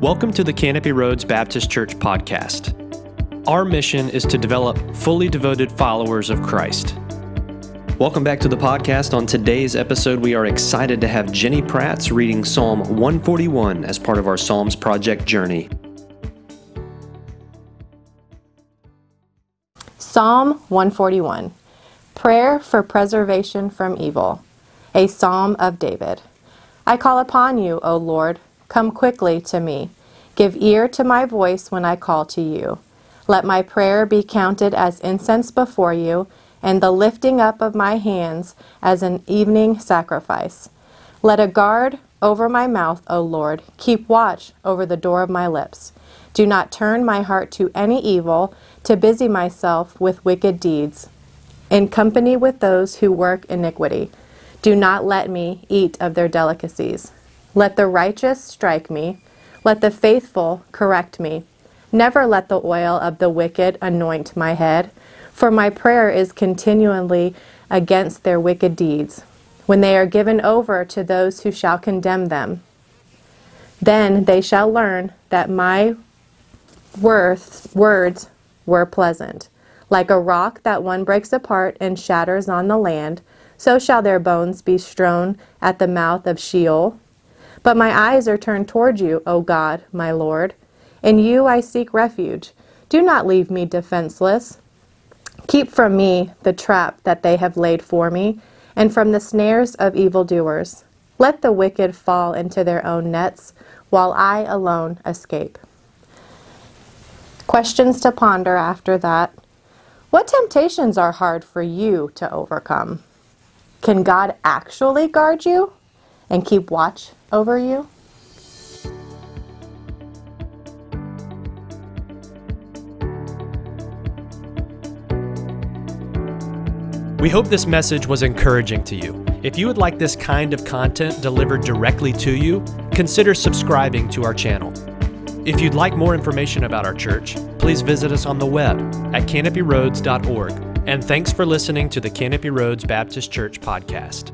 Welcome to the Canopy Roads Baptist Church podcast. Our mission is to develop fully devoted followers of Christ. Welcome back to the podcast. On today's episode, we are excited to have Jenny Prats reading Psalm 141 as part of our Psalms Project journey. Psalm 141 Prayer for Preservation from Evil, a Psalm of David. I call upon you, O Lord, come quickly to me. Give ear to my voice when I call to you. Let my prayer be counted as incense before you, and the lifting up of my hands as an evening sacrifice. Let a guard over my mouth, O Lord. Keep watch over the door of my lips. Do not turn my heart to any evil, to busy myself with wicked deeds, in company with those who work iniquity. Do not let me eat of their delicacies. Let the righteous strike me let the faithful correct me. Never let the oil of the wicked anoint my head, for my prayer is continually against their wicked deeds, when they are given over to those who shall condemn them. Then they shall learn that my worth, words were pleasant. Like a rock that one breaks apart and shatters on the land, so shall their bones be strewn at the mouth of Sheol. But my eyes are turned toward you, O God, my Lord. In you I seek refuge. Do not leave me defenseless. Keep from me the trap that they have laid for me, and from the snares of evildoers. Let the wicked fall into their own nets, while I alone escape. Questions to ponder after that. What temptations are hard for you to overcome? Can God actually guard you and keep watch over you? We hope this message was encouraging to you. If you would like this kind of content delivered directly to you, consider subscribing to our channel. If you'd like more information about our church, please visit us on the web at canopyroads.org. And thanks for listening to the Canopy Roads Baptist Church podcast.